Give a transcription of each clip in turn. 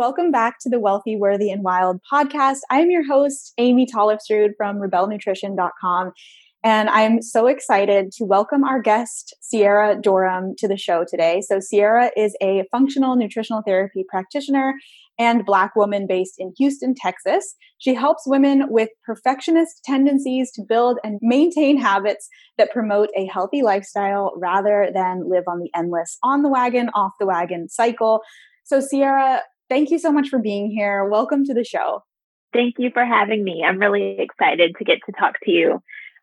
welcome back to the Wealthy, Worthy, and Wild podcast. I'm your host, Amy Tollefsrud from rebelnutrition.com. And I'm so excited to welcome our guest, Sierra Dorham, to the show today. So, Sierra is a functional nutritional therapy practitioner and Black woman based in Houston, Texas. She helps women with perfectionist tendencies to build and maintain habits that promote a healthy lifestyle rather than live on the endless on the wagon, off the wagon cycle. So, Sierra, thank you so much for being here. Welcome to the show. Thank you for having me. I'm really excited to get to talk to you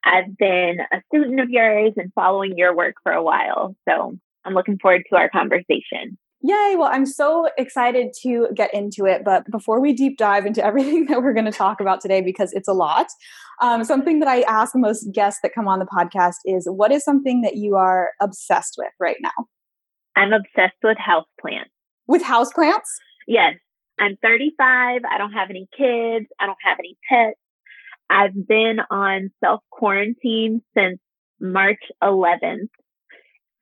I've been a student of yours and following your work for a while. So I'm looking forward to our conversation. Yay. Well, I'm so excited to get into it. But before we deep dive into everything that we're going to talk about today, because it's a lot, um, something that I ask most guests that come on the podcast is what is something that you are obsessed with right now? I'm obsessed with houseplants. With houseplants? Yes. I'm 35. I don't have any kids. I don't have any pets. I've been on self quarantine since March 11th.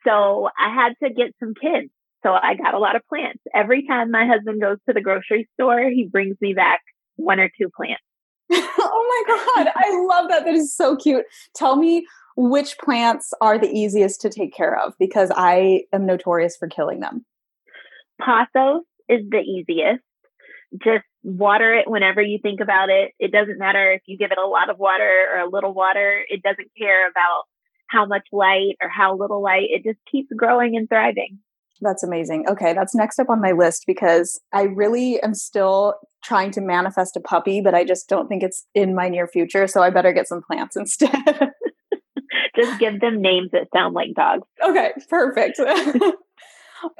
So I had to get some kids. So I got a lot of plants. Every time my husband goes to the grocery store, he brings me back one or two plants. oh my God. I love that. That is so cute. Tell me which plants are the easiest to take care of because I am notorious for killing them. Pothos is the easiest. Just water it whenever you think about it. It doesn't matter if you give it a lot of water or a little water. It doesn't care about how much light or how little light. It just keeps growing and thriving. That's amazing. Okay, that's next up on my list because I really am still trying to manifest a puppy, but I just don't think it's in my near future. So I better get some plants instead. just give them names that sound like dogs. Okay, perfect.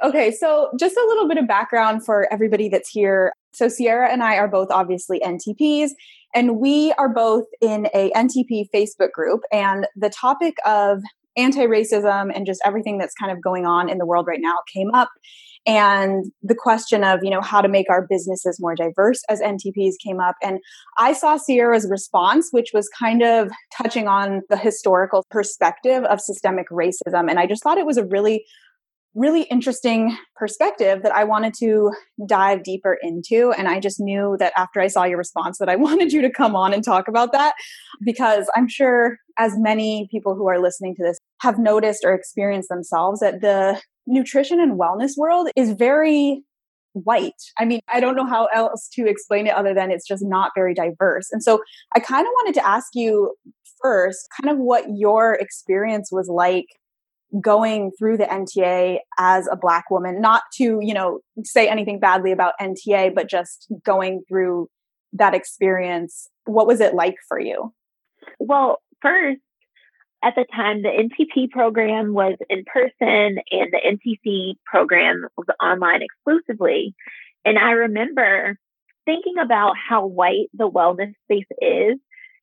okay, so just a little bit of background for everybody that's here. So Sierra and I are both obviously NTPs, and we are both in a NTP Facebook group. And the topic of anti-racism and just everything that's kind of going on in the world right now came up and the question of you know how to make our businesses more diverse as ntps came up and i saw sierra's response which was kind of touching on the historical perspective of systemic racism and i just thought it was a really really interesting perspective that I wanted to dive deeper into. And I just knew that after I saw your response that I wanted you to come on and talk about that because I'm sure as many people who are listening to this have noticed or experienced themselves that the nutrition and wellness world is very white. I mean, I don't know how else to explain it other than it's just not very diverse. And so I kind of wanted to ask you first kind of what your experience was like going through the NTA as a black woman, not to, you know, say anything badly about NTA, but just going through that experience. What was it like for you? Well, first, at the time, the NTP program was in person and the NTC program was online exclusively. And I remember thinking about how white the wellness space is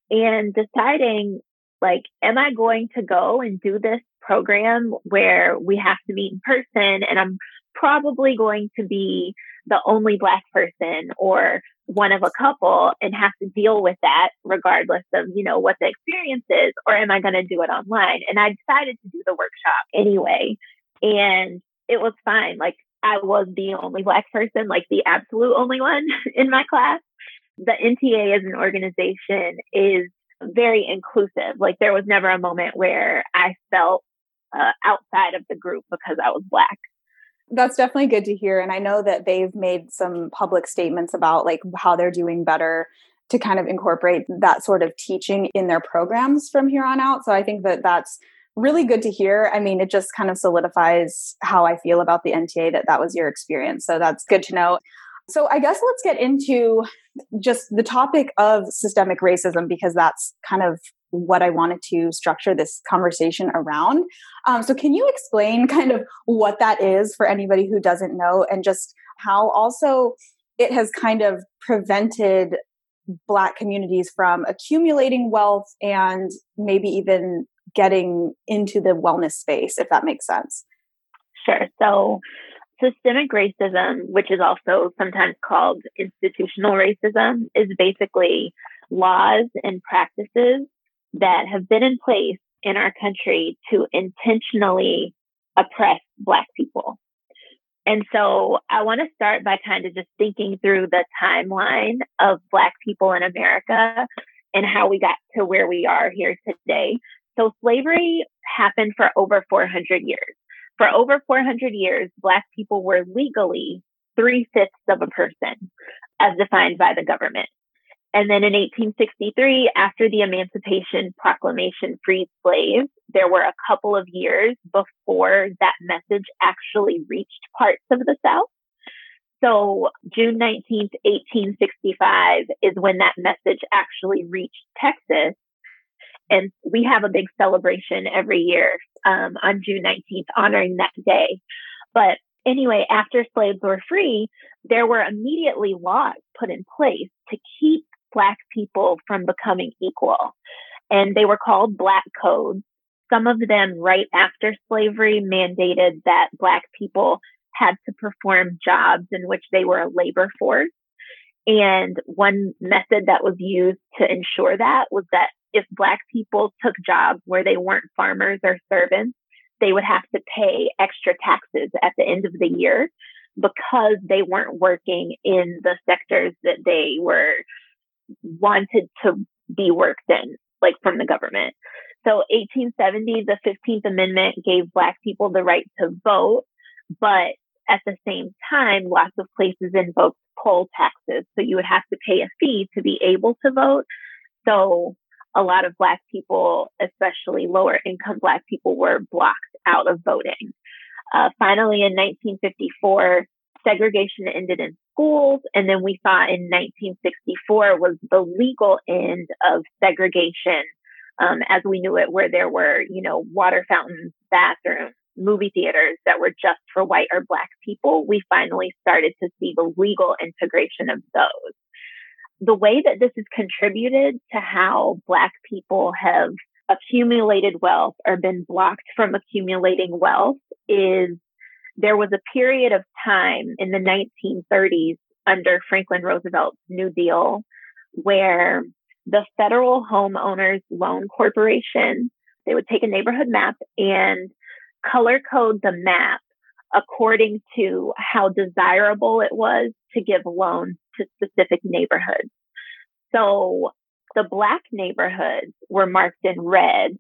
and deciding like, am I going to go and do this program where we have to meet in person and I'm probably going to be the only black person or one of a couple and have to deal with that regardless of, you know, what the experience is, or am I going to do it online? And I decided to do the workshop anyway. And it was fine. Like I was the only black person, like the absolute only one in my class. The NTA as an organization is very inclusive. Like there was never a moment where I felt uh, outside of the group because I was black. That's definitely good to hear. And I know that they've made some public statements about like how they're doing better to kind of incorporate that sort of teaching in their programs from here on out. So I think that that's really good to hear. I mean, it just kind of solidifies how I feel about the NTA that that was your experience. So that's good to know. So I guess let's get into just the topic of systemic racism because that's kind of what I wanted to structure this conversation around. Um, so, can you explain kind of what that is for anybody who doesn't know, and just how also it has kind of prevented Black communities from accumulating wealth and maybe even getting into the wellness space, if that makes sense? Sure. So, systemic racism, which is also sometimes called institutional racism, is basically laws and practices that have been in place in our country to intentionally oppress Black people. And so I want to start by kind of just thinking through the timeline of Black people in America and how we got to where we are here today. So slavery happened for over 400 years. For over 400 years, Black people were legally three fifths of a person as defined by the government. And then in 1863, after the Emancipation Proclamation freed slaves, there were a couple of years before that message actually reached parts of the South. So June 19th, 1865 is when that message actually reached Texas. And we have a big celebration every year um, on June 19th, honoring that day. But anyway, after slaves were free, there were immediately laws put in place to keep Black people from becoming equal. And they were called Black Codes. Some of them, right after slavery, mandated that Black people had to perform jobs in which they were a labor force. And one method that was used to ensure that was that if Black people took jobs where they weren't farmers or servants, they would have to pay extra taxes at the end of the year because they weren't working in the sectors that they were wanted to be worked in, like from the government. So 1870, the 15th Amendment gave Black people the right to vote, but at the same time, lots of places invoked poll taxes. So you would have to pay a fee to be able to vote. So a lot of Black people, especially lower income Black people, were blocked out of voting. Uh, finally, in 1954, segregation ended in schools. And then we saw in 1964 was the legal end of segregation um, as we knew it, where there were, you know, water fountains, bathrooms, movie theaters that were just for white or black people. We finally started to see the legal integration of those. The way that this has contributed to how black people have accumulated wealth or been blocked from accumulating wealth is there was a period of time in the 1930s under Franklin Roosevelt's New Deal where the Federal Homeowners Loan Corporation, they would take a neighborhood map and color code the map according to how desirable it was to give loans to specific neighborhoods. So the black neighborhoods were marked in red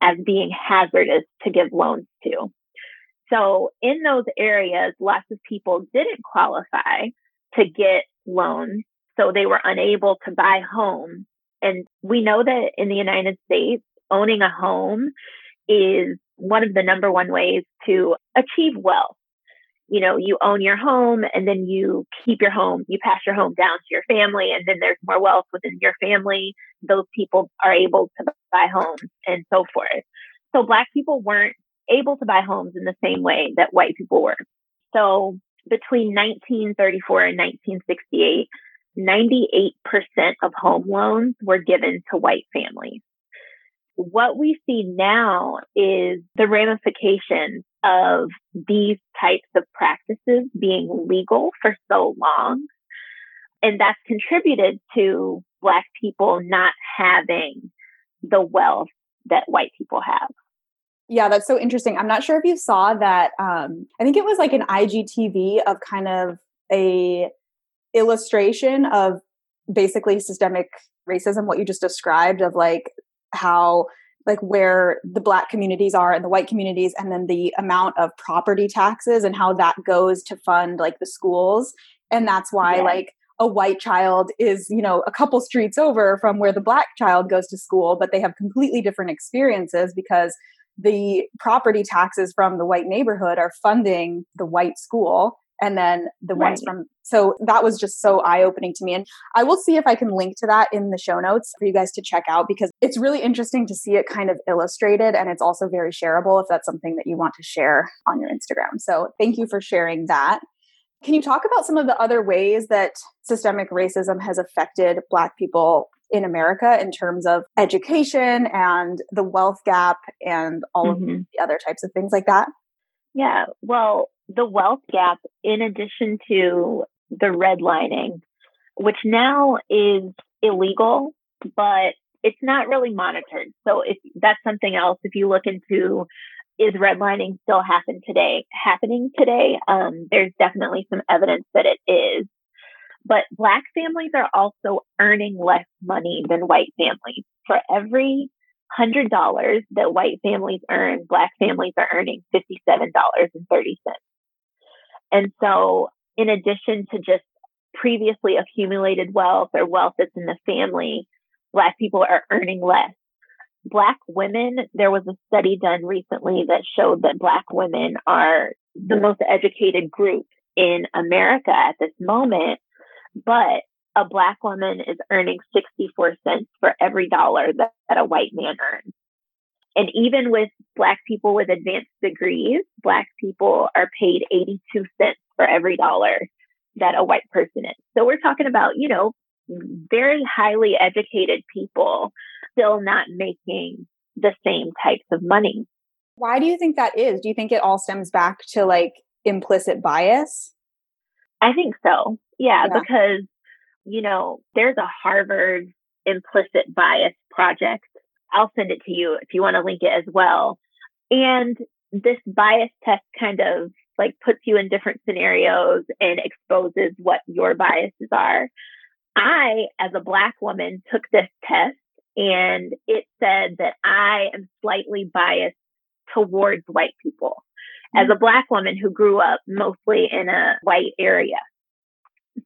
as being hazardous to give loans to. So in those areas, lots of people didn't qualify to get loans. So they were unable to buy homes. And we know that in the United States, owning a home is one of the number one ways to achieve wealth. You know, you own your home and then you keep your home, you pass your home down to your family, and then there's more wealth within your family. Those people are able to buy homes and so forth. So Black people weren't able to buy homes in the same way that white people were. So between 1934 and 1968, 98% of home loans were given to white families. What we see now is the ramifications of these types of practices being legal for so long. And that's contributed to Black people not having the wealth that white people have. Yeah, that's so interesting. I'm not sure if you saw that. Um, I think it was like an IGTV of kind of a illustration of basically systemic racism, what you just described of like how like where the black communities are and the white communities and then the amount of property taxes and how that goes to fund like the schools and that's why yeah. like a white child is you know a couple streets over from where the black child goes to school but they have completely different experiences because the property taxes from the white neighborhood are funding the white school and then the right. ones from so that was just so eye-opening to me and i will see if i can link to that in the show notes for you guys to check out because it's really interesting to see it kind of illustrated and it's also very shareable if that's something that you want to share on your instagram so thank you for sharing that can you talk about some of the other ways that systemic racism has affected black people in America in terms of education and the wealth gap and all mm-hmm. of the other types of things like that? Yeah, well, the wealth gap, in addition to the redlining, which now is illegal, but it's not really monitored. So if that's something else, if you look into is redlining still happen today happening today? Um, there's definitely some evidence that it is. But black families are also earning less money than white families. For every hundred dollars that white families earn, black families are earning fifty-seven dollars and thirty cents. And so in addition to just previously accumulated wealth or wealth that's in the family, black people are earning less. Black women, there was a study done recently that showed that black women are the most educated group in America at this moment, but a black woman is earning 64 cents for every dollar that, that a white man earns. And even with black people with advanced degrees, black people are paid 82 cents for every dollar that a white person is. So we're talking about, you know, very highly educated people still not making the same types of money. Why do you think that is? Do you think it all stems back to like implicit bias? I think so. Yeah, yeah. because, you know, there's a Harvard implicit bias project. I'll send it to you if you want to link it as well. And this bias test kind of like puts you in different scenarios and exposes what your biases are. I, as a Black woman, took this test and it said that I am slightly biased towards white people as mm. a Black woman who grew up mostly in a white area.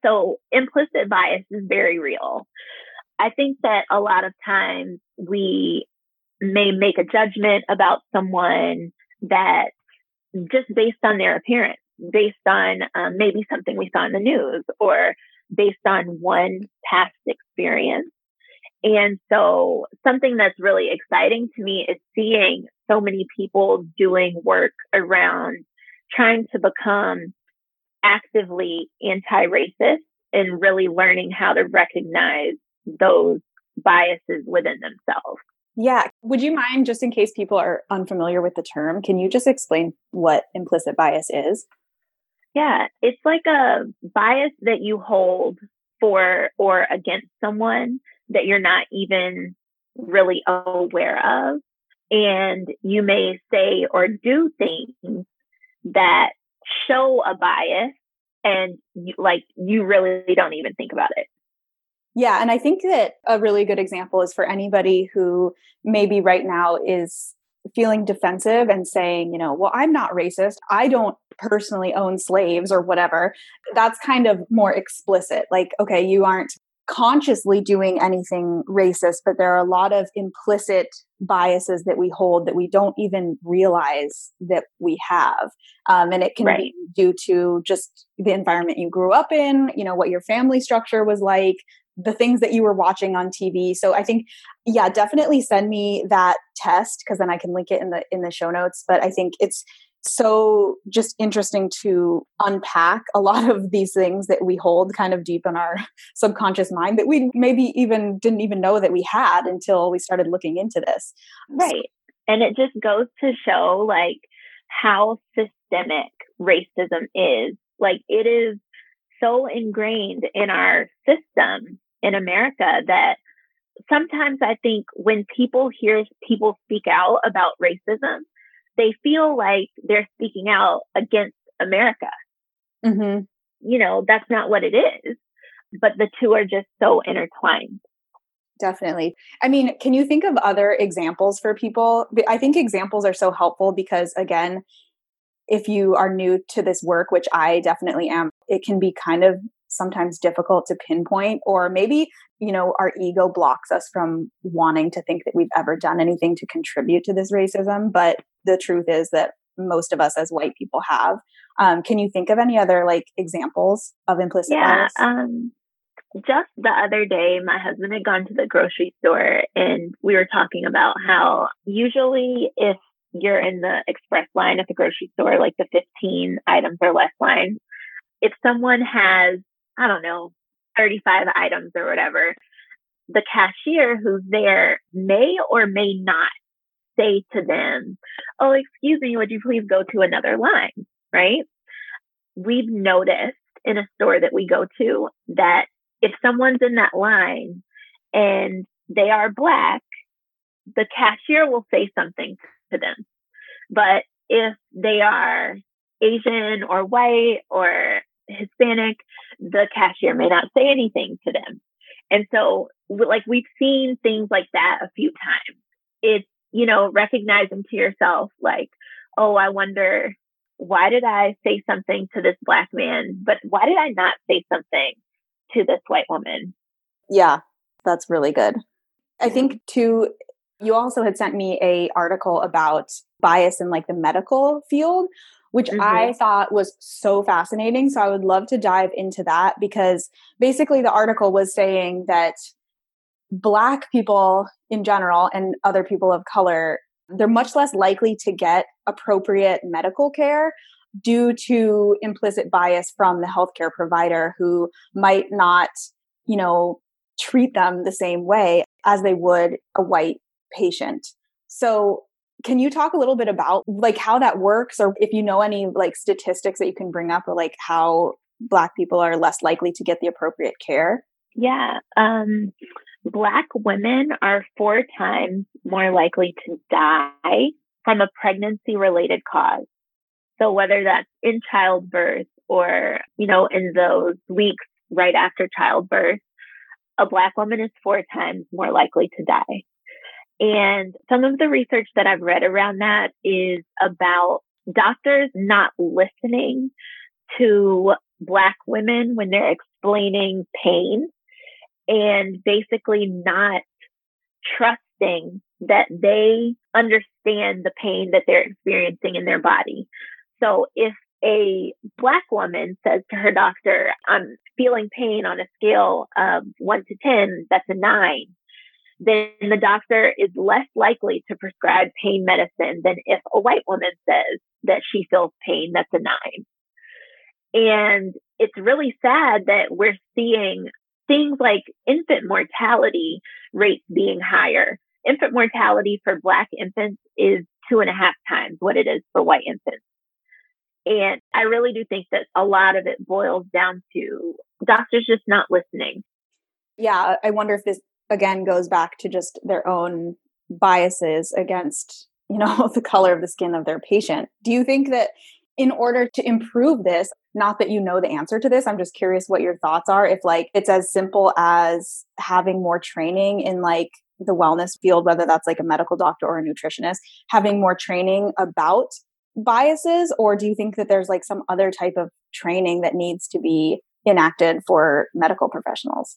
So implicit bias is very real. I think that a lot of times we may make a judgment about someone that just based on their appearance, based on um, maybe something we saw in the news or based on one past experience. And so something that's really exciting to me is seeing so many people doing work around trying to become actively anti-racist and really learning how to recognize those biases within themselves. Yeah. Would you mind, just in case people are unfamiliar with the term, can you just explain what implicit bias is? Yeah, it's like a bias that you hold for or against someone that you're not even really aware of. And you may say or do things that show a bias and you, like you really don't even think about it. Yeah, and I think that a really good example is for anybody who maybe right now is feeling defensive and saying, you know, well, I'm not racist. I don't personally own slaves or whatever. That's kind of more explicit. Like, okay, you aren't consciously doing anything racist, but there are a lot of implicit biases that we hold that we don't even realize that we have. Um, and it can right. be due to just the environment you grew up in, you know, what your family structure was like, the things that you were watching on TV. So I think, yeah, definitely send me that test because then I can link it in the in the show notes. But I think it's so just interesting to unpack a lot of these things that we hold kind of deep in our subconscious mind that we maybe even didn't even know that we had until we started looking into this. Right. And it just goes to show like how systemic racism is. Like it is so ingrained in our system in America that sometimes I think when people hear people speak out about racism, they feel like they're speaking out against America. Mm-hmm. You know, that's not what it is, but the two are just so intertwined. Definitely. I mean, can you think of other examples for people? I think examples are so helpful because, again, if you are new to this work, which I definitely am, it can be kind of sometimes difficult to pinpoint or maybe you know our ego blocks us from wanting to think that we've ever done anything to contribute to this racism but the truth is that most of us as white people have. Um, can you think of any other like examples of implicit yeah, bias? um, just the other day my husband had gone to the grocery store and we were talking about how usually if you're in the express line at the grocery store like the 15 items or less line if someone has I don't know, 35 items or whatever, the cashier who's there may or may not say to them, Oh, excuse me, would you please go to another line? Right? We've noticed in a store that we go to that if someone's in that line and they are black, the cashier will say something to them. But if they are Asian or white or Hispanic, the cashier may not say anything to them. And so, like, we've seen things like that a few times. It's, you know, recognizing to yourself, like, oh, I wonder, why did I say something to this black man, but why did I not say something to this white woman? Yeah, that's really good. I think too, you also had sent me a article about bias in like the medical field, which mm-hmm. I thought was so fascinating. So I would love to dive into that because basically the article was saying that black people in general and other people of color they're much less likely to get appropriate medical care due to implicit bias from the healthcare provider who might not, you know, treat them the same way as they would a white patient. So, can you talk a little bit about like how that works or if you know any like statistics that you can bring up or like how black people are less likely to get the appropriate care? Yeah. Um Black women are four times more likely to die from a pregnancy related cause. So whether that's in childbirth or, you know, in those weeks right after childbirth, a Black woman is four times more likely to die. And some of the research that I've read around that is about doctors not listening to Black women when they're explaining pain and basically not trusting that they understand the pain that they're experiencing in their body. So if a black woman says to her doctor, I'm feeling pain on a scale of one to 10, that's a nine, then the doctor is less likely to prescribe pain medicine than if a white woman says that she feels pain, that's a nine. And it's really sad that we're seeing things like infant mortality rates being higher. Infant mortality for Black infants is two and a half times what it is for white infants. And I really do think that a lot of it boils down to doctors just not listening. Yeah, I wonder if this again goes back to just their own biases against, you know, the color of the skin of their patient. Do you think that in order to improve this, not that you know the answer to this, I'm just curious what your thoughts are. If like it's as simple as having more training in like the wellness field, whether that's like a medical doctor or a nutritionist, having more training about biases, or do you think that there's like some other type of training that needs to be enacted for medical professionals?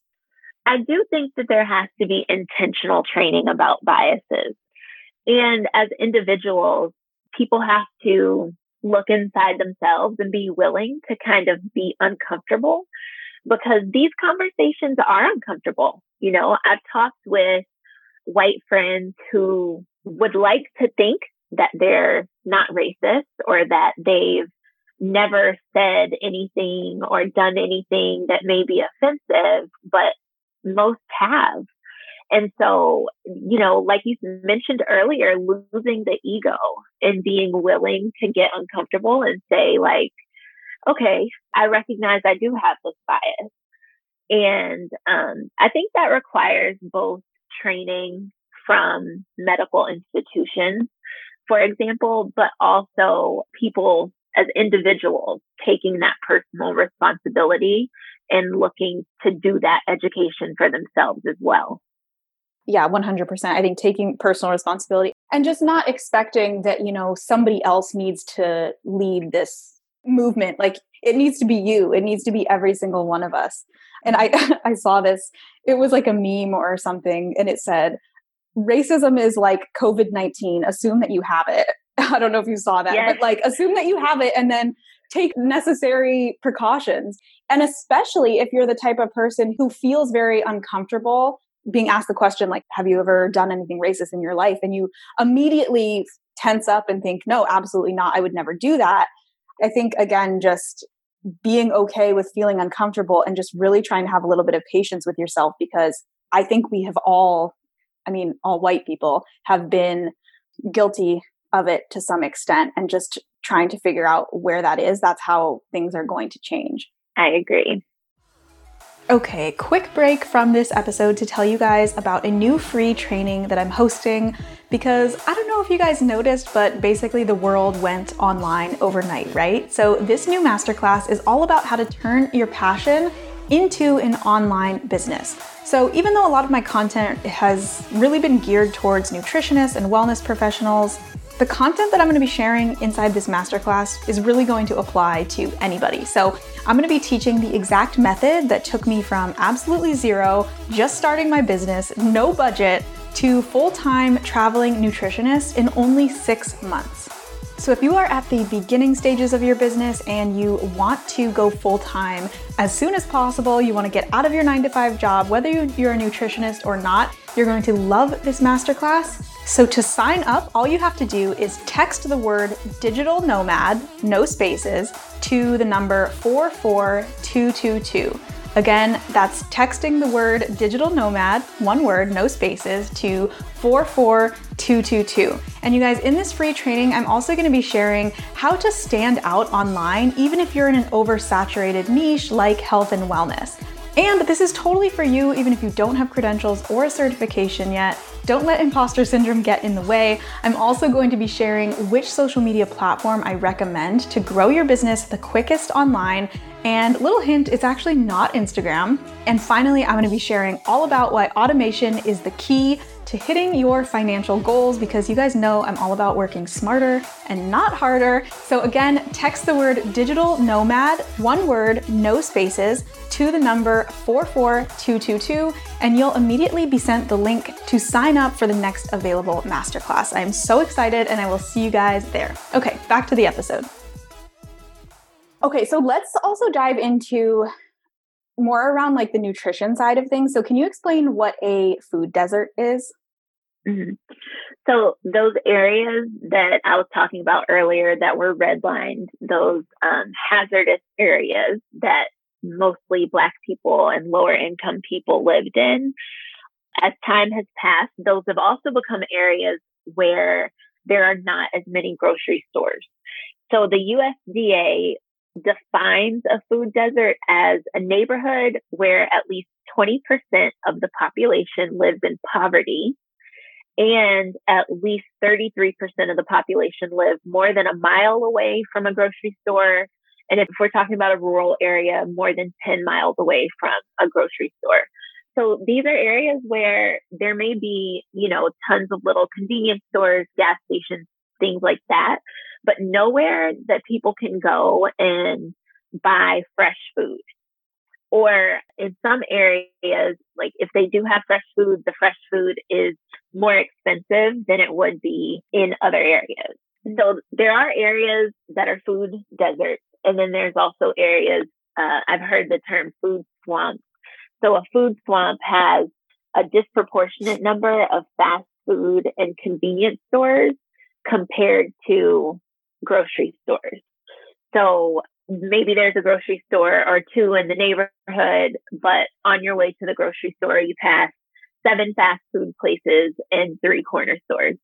I do think that there has to be intentional training about biases. And as individuals, people have to look inside themselves and be willing to kind of be uncomfortable because these conversations are uncomfortable. You know, I've talked with white friends who would like to think that they're not racist or that they've never said anything or done anything that may be offensive, but most have. And so, you know, like you mentioned earlier, losing the ego and being willing to get uncomfortable and say, like, okay, I recognize I do have this bias. And um, I think that requires both training from medical institutions, for example, but also people as individuals taking that personal responsibility and looking to do that education for themselves as well. Yeah 100% i think taking personal responsibility and just not expecting that you know somebody else needs to lead this movement. Like it needs to be you. It needs to be every single one of us. And i i saw this. It was like a meme or something and it said racism is like covid-19 assume that you have it. I don't know if you saw that yes. but like assume that you have it and then take necessary precautions. And especially if you're the type of person who feels very uncomfortable being asked the question like have you ever done anything racist in your life? And you immediately tense up and think no absolutely not. I would never do that. I think again just being okay with feeling uncomfortable and just really trying to have a little bit of patience with yourself because i think we have all i mean all white people have been guilty of it to some extent and just trying to figure out where that is that's how things are going to change i agree Okay, quick break from this episode to tell you guys about a new free training that I'm hosting because I don't know if you guys noticed, but basically the world went online overnight, right? So, this new masterclass is all about how to turn your passion into an online business. So, even though a lot of my content has really been geared towards nutritionists and wellness professionals, the content that I'm gonna be sharing inside this masterclass is really going to apply to anybody. So, I'm gonna be teaching the exact method that took me from absolutely zero, just starting my business, no budget, to full time traveling nutritionist in only six months. So, if you are at the beginning stages of your business and you want to go full time as soon as possible, you want to get out of your nine to five job, whether you're a nutritionist or not, you're going to love this masterclass. So, to sign up, all you have to do is text the word digital nomad, no spaces, to the number 44222. Again, that's texting the word digital nomad, one word, no spaces, to 44222. And you guys, in this free training, I'm also gonna be sharing how to stand out online, even if you're in an oversaturated niche like health and wellness. And this is totally for you, even if you don't have credentials or a certification yet. Don't let imposter syndrome get in the way. I'm also going to be sharing which social media platform I recommend to grow your business the quickest online. And little hint, it's actually not Instagram. And finally, I'm gonna be sharing all about why automation is the key to hitting your financial goals because you guys know I'm all about working smarter and not harder. So, again, text the word digital nomad, one word, no spaces, to the number 44222, and you'll immediately be sent the link to sign up for the next available masterclass. I am so excited and I will see you guys there. Okay, back to the episode. Okay, so let's also dive into more around like the nutrition side of things. So, can you explain what a food desert is? Mm-hmm. So those areas that I was talking about earlier that were redlined, those um, hazardous areas that mostly Black people and lower income people lived in, as time has passed, those have also become areas where there are not as many grocery stores. So the USDA defines a food desert as a neighborhood where at least 20% of the population lives in poverty and at least 33% of the population live more than a mile away from a grocery store. And if we're talking about a rural area, more than 10 miles away from a grocery store. So these are areas where there may be, you know, tons of little convenience stores, gas stations, things like that, but nowhere that people can go and buy fresh food. Or in some areas, like if they do have fresh food, the fresh food is more expensive than it would be in other areas. So there are areas that are food deserts. And then there's also areas, uh, I've heard the term food swamps. So a food swamp has a disproportionate number of fast food and convenience stores compared to grocery stores. So maybe there's a grocery store or two in the neighborhood, but on your way to the grocery store, you pass seven fast food places and three corner stores.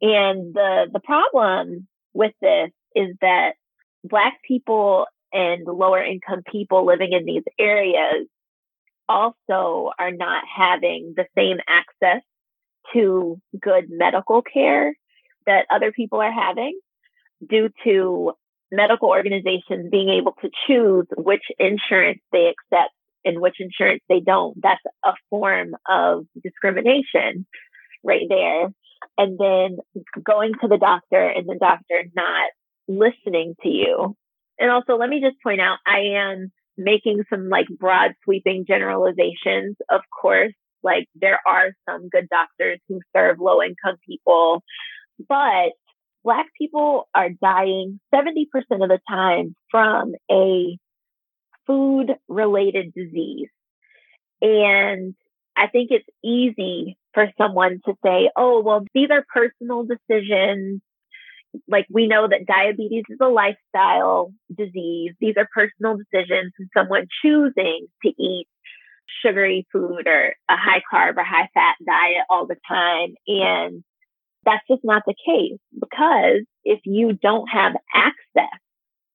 And the, the problem with this is that Black people and lower income people living in these areas also are not having the same access to good medical care that other people are having due to medical organizations being able to choose which insurance they accept and which insurance they don't. That's a form of discrimination right there. And then going to the doctor and the doctor not listening to you. And also, let me just point out, I am making some like broad sweeping generalizations. Of course, like there are some good doctors who serve low income people, but Black people are dying 70% of the time from a food related disease. And I think it's easy for someone to say, oh, well, these are personal decisions. Like we know that diabetes is a lifestyle disease. These are personal decisions and someone choosing to eat sugary food or a high carb or high fat diet all the time. And that's just not the case because if you don't have access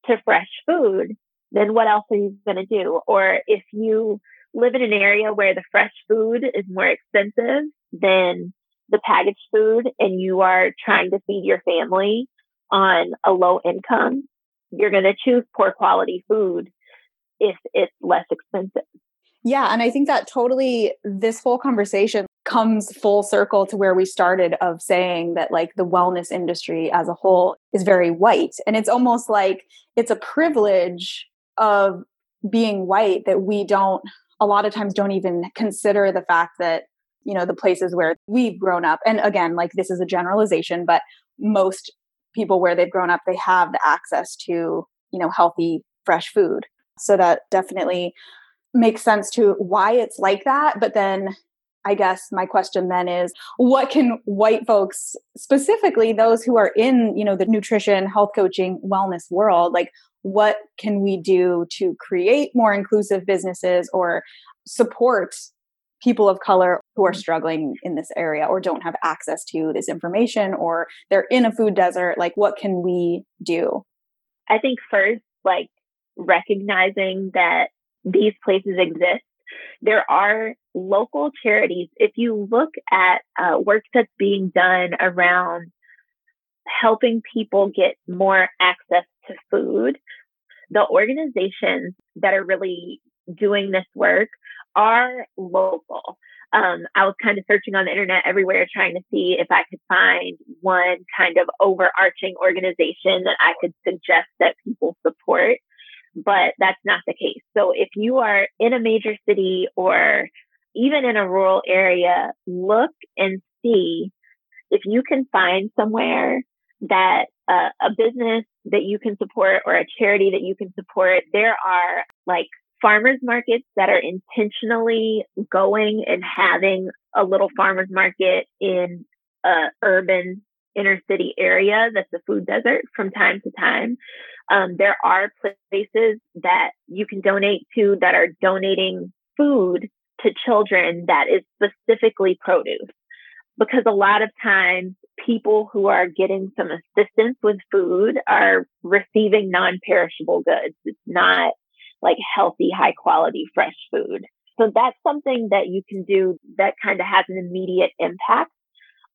to fresh food, then what else are you going to do? Or if you live in an area where the fresh food is more expensive than the packaged food and you are trying to feed your family on a low income, you're going to choose poor quality food if it's less expensive. Yeah. And I think that totally, this whole conversation comes full circle to where we started of saying that like the wellness industry as a whole is very white. And it's almost like it's a privilege of being white that we don't, a lot of times don't even consider the fact that, you know, the places where we've grown up. And again, like this is a generalization, but most people where they've grown up, they have the access to, you know, healthy, fresh food. So that definitely makes sense to why it's like that. But then I guess my question then is what can white folks specifically those who are in, you know, the nutrition, health coaching, wellness world, like what can we do to create more inclusive businesses or support people of color who are mm-hmm. struggling in this area or don't have access to this information or they're in a food desert? Like what can we do? I think first like recognizing that these places exist. There are local charities. If you look at uh, work that's being done around helping people get more access to food the organizations that are really doing this work are local. Um, I was kind of searching on the internet everywhere trying to see if I could find one kind of overarching organization that I could suggest that people support, but that's not the case. So if you are in a major city or even in a rural area, look and see if you can find somewhere that uh, a business that you can support or a charity that you can support. There are like farmers markets that are intentionally going and having a little farmers market in a urban inner city area that's a food desert from time to time. Um, there are places that you can donate to that are donating food to children that is specifically produce. Because a lot of times people who are getting some assistance with food are receiving non perishable goods. It's not like healthy, high quality, fresh food. So that's something that you can do that kind of has an immediate impact.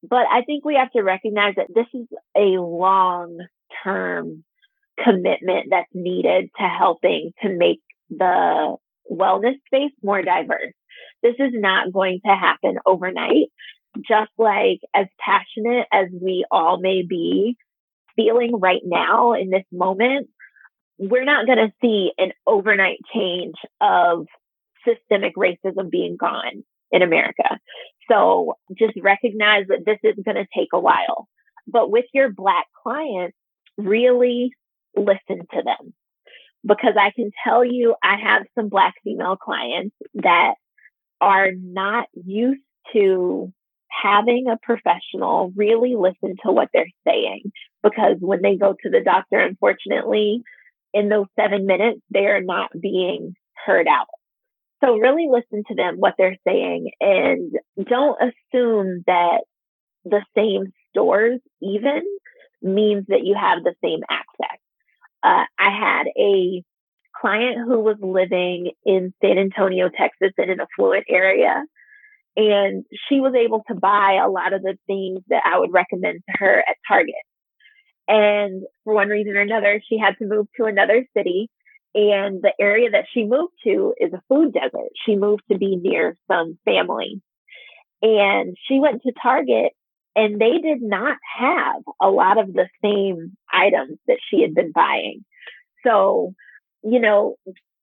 But I think we have to recognize that this is a long term commitment that's needed to helping to make the wellness space more diverse. This is not going to happen overnight. Just like as passionate as we all may be feeling right now in this moment, we're not going to see an overnight change of systemic racism being gone in America. So just recognize that this is going to take a while. But with your Black clients, really listen to them. Because I can tell you, I have some Black female clients that are not used to having a professional really listen to what they're saying. Because when they go to the doctor, unfortunately, in those seven minutes, they are not being heard out. So really listen to them, what they're saying, and don't assume that the same stores even means that you have the same access. Uh, I had a client who was living in San Antonio, Texas, and in an affluent area. And she was able to buy a lot of the things that I would recommend to her at Target. And for one reason or another, she had to move to another city. And the area that she moved to is a food desert. She moved to be near some family. And she went to Target and they did not have a lot of the same items that she had been buying. So, you know,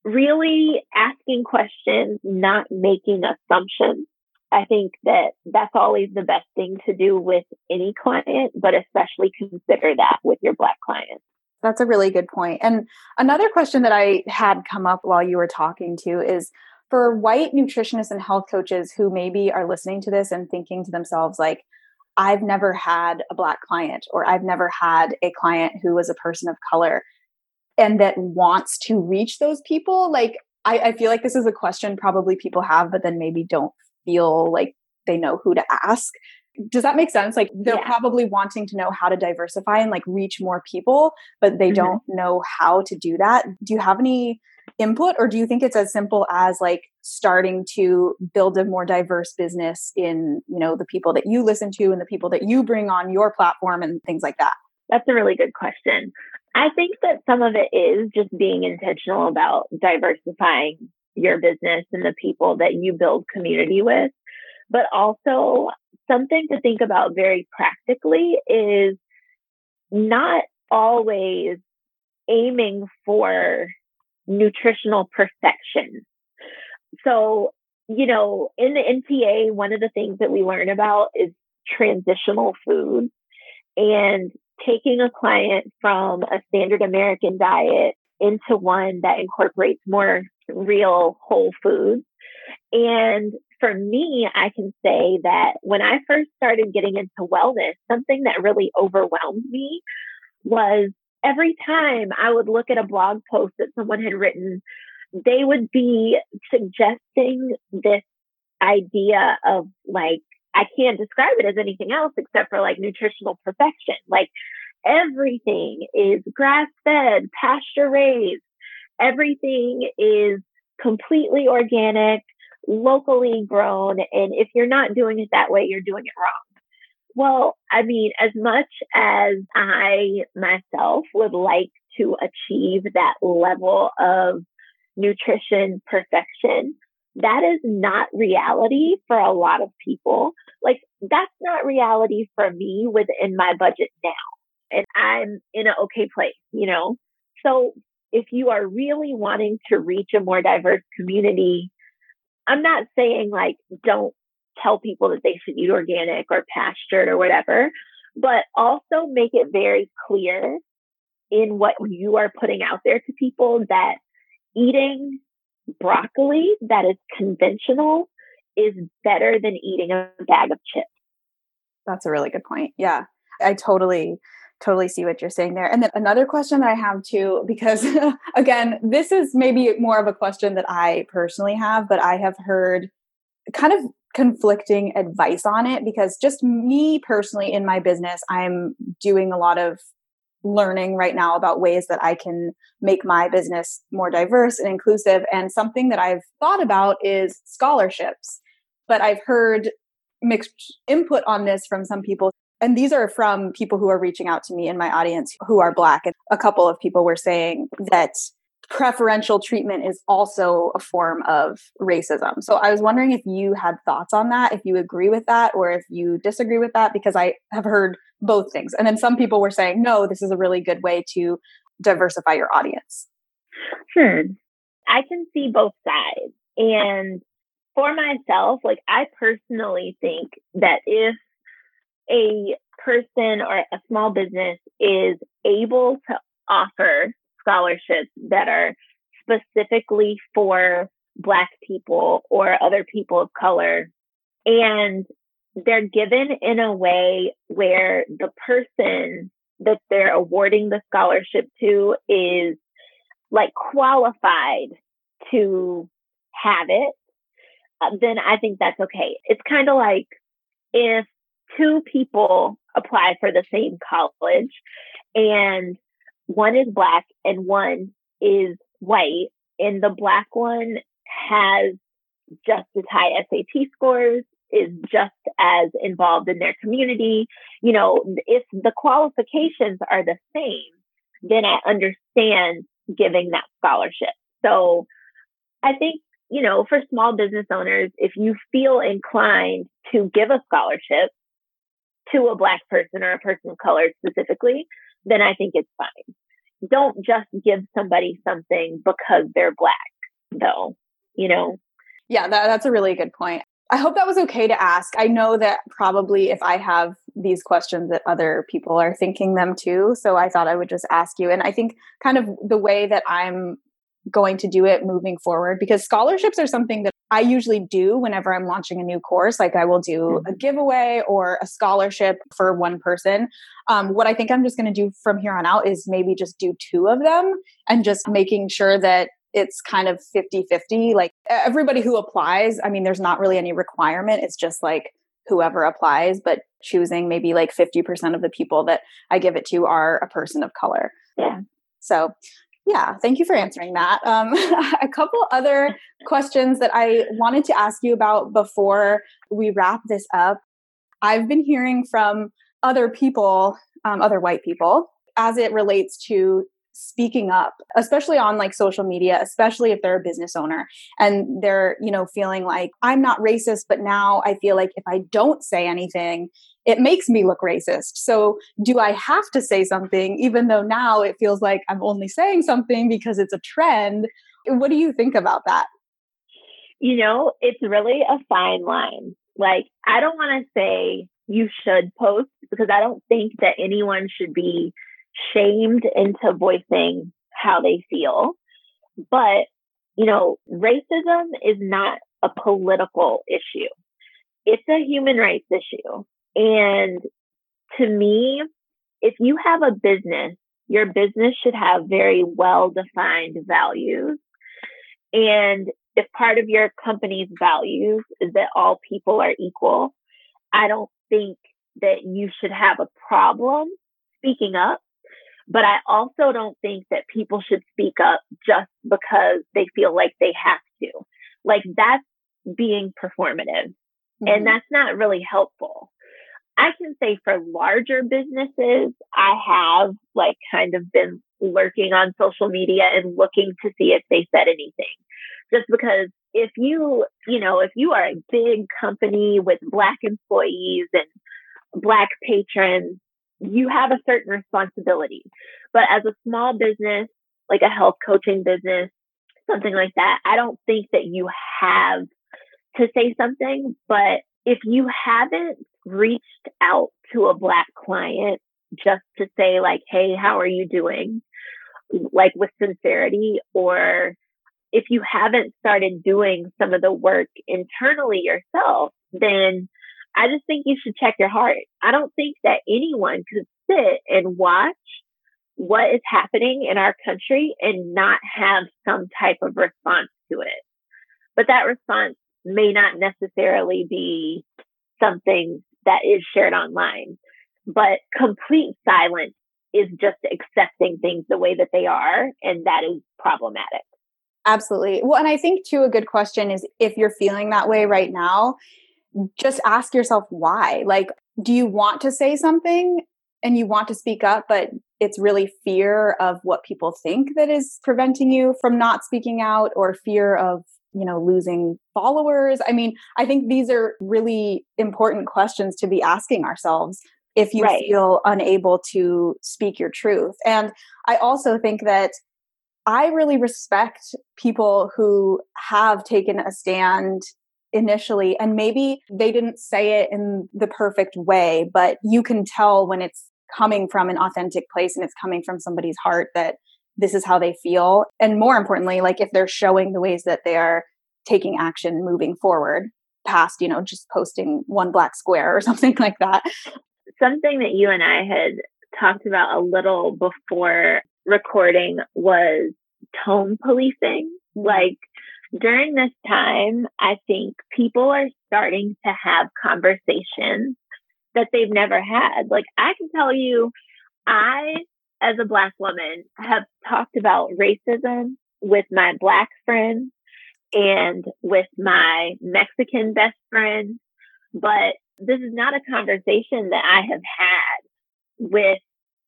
really asking questions, not making assumptions I think that that's always the best thing to do with any client, but especially consider that with your Black clients. That's a really good point. And another question that I had come up while you were talking to is for white nutritionists and health coaches who maybe are listening to this and thinking to themselves, like, I've never had a Black client, or I've never had a client who was a person of color, and that wants to reach those people. Like, I, I feel like this is a question probably people have, but then maybe don't feel like they know who to ask. Does that make sense? Like they're yeah. probably wanting to know how to diversify and like reach more people, but they mm-hmm. don't know how to do that. Do you have any input or do you think it's as simple as like starting to build a more diverse business in, you know, the people that you listen to and the people that you bring on your platform and things like that? That's a really good question. I think that some of it is just being intentional about diversifying your business and the people that you build community with. But also, something to think about very practically is not always aiming for nutritional perfection. So, you know, in the NTA, one of the things that we learn about is transitional foods and taking a client from a standard American diet into one that incorporates more real whole foods. And for me, I can say that when I first started getting into wellness, something that really overwhelmed me was every time I would look at a blog post that someone had written, they would be suggesting this idea of like, I can't describe it as anything else except for like nutritional perfection. Like everything is grass fed, pasture raised, everything is completely organic, locally grown. And if you're not doing it that way, you're doing it wrong. Well, I mean, as much as I myself would like to achieve that level of nutrition perfection, that is not reality for a lot of people. Like, that's not reality for me within my budget now. And I'm in an okay place, you know? So, if you are really wanting to reach a more diverse community, I'm not saying like don't tell people that they should eat organic or pastured or whatever, but also make it very clear in what you are putting out there to people that eating broccoli that is conventional is better than eating a bag of chips. That's a really good point. Yeah. I totally totally see what you're saying there. And then another question that I have too, because again, this is maybe more of a question that I personally have, but I have heard kind of conflicting advice on it because just me personally in my business, I'm doing a lot of learning right now about ways that I can make my business more diverse and inclusive. And something that I've thought about is scholarships. But I've heard mixed input on this from some people and these are from people who are reaching out to me in my audience who are black. And a couple of people were saying that preferential treatment is also a form of racism. So i was wondering if you had thoughts on that if you agree with that or if you disagree with that because i have heard both things. And then some people were saying no this is a really good way to diversify your audience. Sure i can see both sides. And for myself like i personally think that if a person or a small business is able to offer scholarships that are specifically for Black people or other people of color, and they're given in a way where the person that they're awarding the scholarship to is like qualified to have it, uh, then I think that's okay. It's kind of like if two people apply for the same college and one is black and one is white and the black one has just as high SAT scores is just as involved in their community. You know if the qualifications are the same then I understand giving that scholarship. So I think you know for small business owners if you feel inclined to give a scholarship to a black person or a person of color specifically, then I think it's fine. Don't just give somebody something because they're black, though, you know? Yeah, that, that's a really good point. I hope that was okay to ask. I know that probably if I have these questions that other people are thinking them too. So I thought I would just ask you. And I think kind of the way that I'm going to do it moving forward because scholarships are something that I usually do whenever I'm launching a new course. Like I will do mm-hmm. a giveaway or a scholarship for one person. Um, what I think I'm just going to do from here on out is maybe just do two of them and just making sure that it's kind of 50 50. Like everybody who applies, I mean, there's not really any requirement. It's just like, whoever applies, but choosing maybe like 50% of the people that I give it to are a person of color. Yeah. So, yeah, thank you for answering that. Um, a couple other questions that I wanted to ask you about before we wrap this up. I've been hearing from other people, um, other white people, as it relates to speaking up especially on like social media especially if they're a business owner and they're you know feeling like i'm not racist but now i feel like if i don't say anything it makes me look racist. So do i have to say something even though now it feels like i'm only saying something because it's a trend? What do you think about that? You know it's really a fine line. Like i don't want to say you should post because i don't think that anyone should be shamed into voicing how they feel. But, you know, racism is not a political issue. It's a human rights issue. And to me, if you have a business, your business should have very well defined values. And if part of your company's values is that all people are equal, I don't think that you should have a problem speaking up but I also don't think that people should speak up just because they feel like they have to. Like that's being performative. Mm-hmm. And that's not really helpful. I can say for larger businesses, I have like kind of been lurking on social media and looking to see if they said anything. Just because if you, you know, if you are a big company with black employees and black patrons, you have a certain responsibility. But as a small business, like a health coaching business, something like that, I don't think that you have to say something. But if you haven't reached out to a Black client just to say, like, hey, how are you doing? Like with sincerity, or if you haven't started doing some of the work internally yourself, then I just think you should check your heart. I don't think that anyone could sit and watch what is happening in our country and not have some type of response to it. But that response may not necessarily be something that is shared online. But complete silence is just accepting things the way that they are, and that is problematic. Absolutely. Well, and I think too, a good question is if you're feeling that way right now, just ask yourself why. Like, do you want to say something and you want to speak up, but it's really fear of what people think that is preventing you from not speaking out or fear of you know losing followers i mean i think these are really important questions to be asking ourselves if you right. feel unable to speak your truth and i also think that i really respect people who have taken a stand initially and maybe they didn't say it in the perfect way but you can tell when it's coming from an authentic place and it's coming from somebody's heart that this is how they feel. And more importantly like if they're showing the ways that they are taking action moving forward past you know just posting one black square or something like that. Something that you and i had talked about a little before recording was tone policing. Mm-hmm. like during this time, I think people are starting to have conversations that they've never had. Like, I can tell you, I, as a Black woman, have talked about racism with my Black friends and with my Mexican best friend, but this is not a conversation that I have had with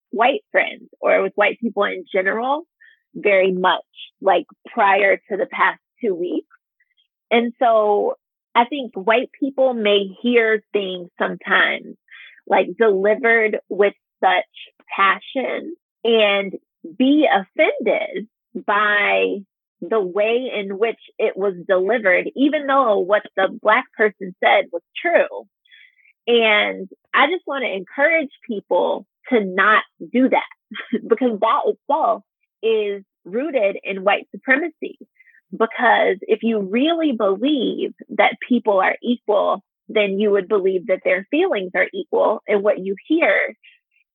white friends or with white people in general very much like prior to the past two weeks. And so I think white people may hear things sometimes like delivered with such passion and be offended by the way in which it was delivered, even though what the Black person said was true. And I just want to encourage people to not do that because that itself is rooted in white supremacy. Because if you really believe that people are equal, then you would believe that their feelings are equal. And what you hear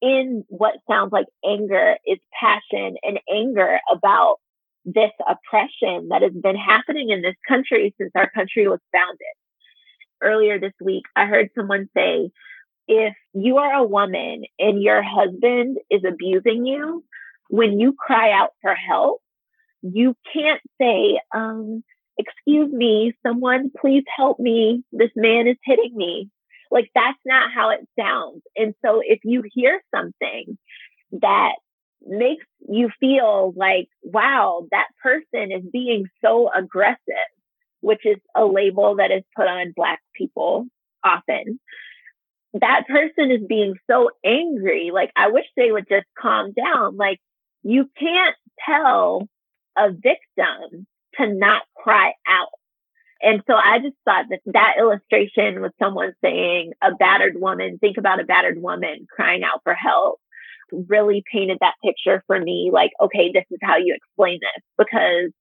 in what sounds like anger is passion and anger about this oppression that has been happening in this country since our country was founded. earlier this week, I heard someone say, if you are a woman and your husband is abusing you, when you cry out for help, you can't say, um, excuse me, someone please help me. This man is hitting me. Like that's not how it sounds. And so if you hear something that makes you feel like, wow, that person is being so aggressive, which is a label that is put on Black people often. That person is being so angry. Like, I wish they would just calm down. Like, you can't tell a victim to not cry out. And so I just thought that that illustration with someone saying a battered woman, think about a battered woman crying out for help, really painted that picture for me. Like, okay, this is how you explain this. Because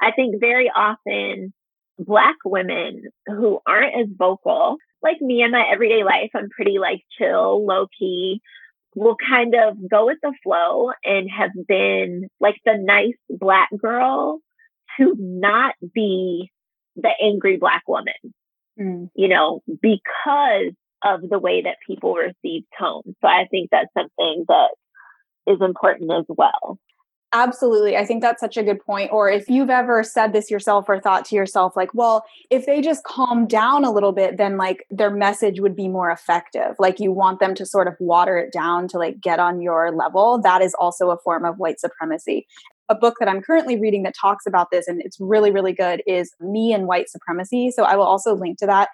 I think very often Black women who aren't as vocal, like me in my everyday life, I'm pretty like chill, low key, will kind of go with the flow and have been like the nice Black girl to not be the angry black woman, mm. you know, because of the way that people receive tone. So I think that's something that is important as well. Absolutely. I think that's such a good point. Or if you've ever said this yourself or thought to yourself, like, well, if they just calm down a little bit, then like their message would be more effective. Like you want them to sort of water it down to like get on your level. That is also a form of white supremacy a book that I'm currently reading that talks about this and it's really, really good is Me and White Supremacy. So I will also link to that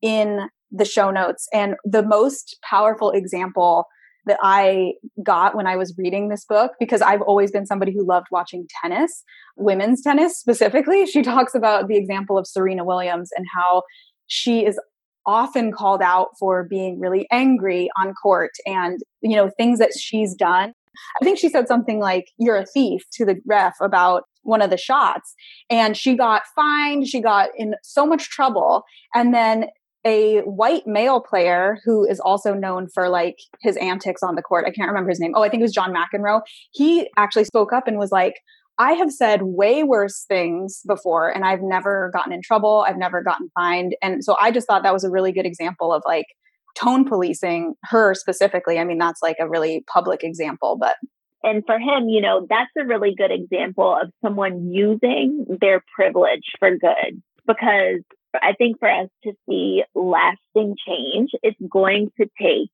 in the show notes. And the most powerful example that I got when I was reading this book, because I've always been somebody who loved watching tennis, women's tennis specifically, she talks about the example of Serena Williams and how she is often called out for being really angry on court and you know things that she's done I think she said something like, You're a thief to the ref about one of the shots. And she got fined. She got in so much trouble. And then a white male player who is also known for like his antics on the court. I can't remember his name. Oh, I think it was John McEnroe. He actually spoke up and was like, I have said way worse things before and I've never gotten in trouble. I've never gotten fined. And so I just thought that was a really good example of like tone policing her specifically. I mean, that's like a really public example, but. And for him, you know, that's a really good example of someone using their privilege for good because I think for us to see lasting change, it's going to take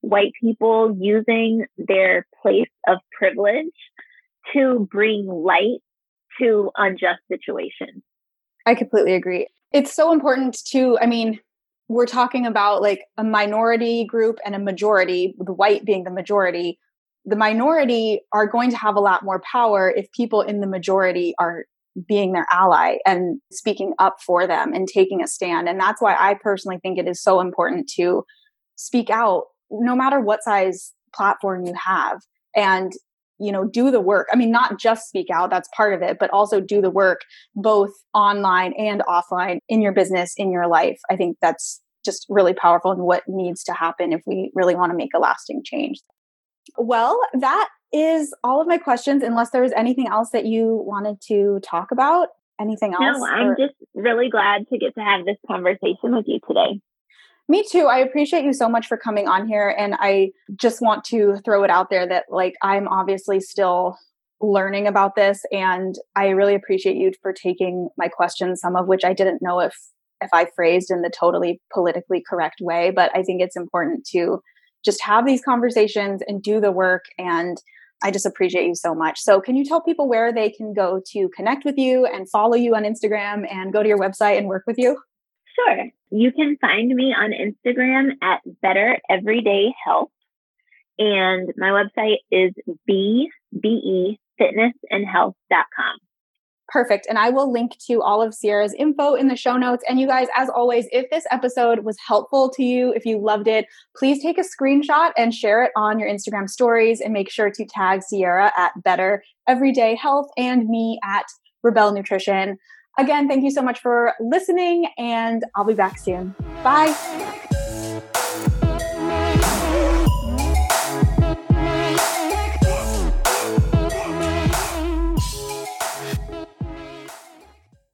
white people using their place of privilege to bring light to unjust situations. I completely agree. It's so important to, I mean, we're talking about like a minority group and a majority, the white being the majority. The minority are going to have a lot more power if people in the majority are being their ally and speaking up for them and taking a stand. And that's why I personally think it is so important to speak out no matter what size platform you have and you know do the work. I mean not just speak out that's part of it but also do the work both online and offline in your business in your life. I think that's just really powerful and what needs to happen if we really want to make a lasting change well that is all of my questions unless there was anything else that you wanted to talk about anything else no i'm or? just really glad to get to have this conversation with you today me too. I appreciate you so much for coming on here. And I just want to throw it out there that, like, I'm obviously still learning about this. And I really appreciate you for taking my questions, some of which I didn't know if if I phrased in the totally politically correct way. But I think it's important to just have these conversations and do the work. And I just appreciate you so much. So, can you tell people where they can go to connect with you and follow you on Instagram and go to your website and work with you? Sure. You can find me on Instagram at Better Everyday Health. And my website is bbefitnessandhealth.com. Perfect. And I will link to all of Sierra's info in the show notes. And you guys, as always, if this episode was helpful to you, if you loved it, please take a screenshot and share it on your Instagram stories and make sure to tag Sierra at Better Everyday Health and me at Rebel Nutrition. Again, thank you so much for listening, and I'll be back soon. Bye.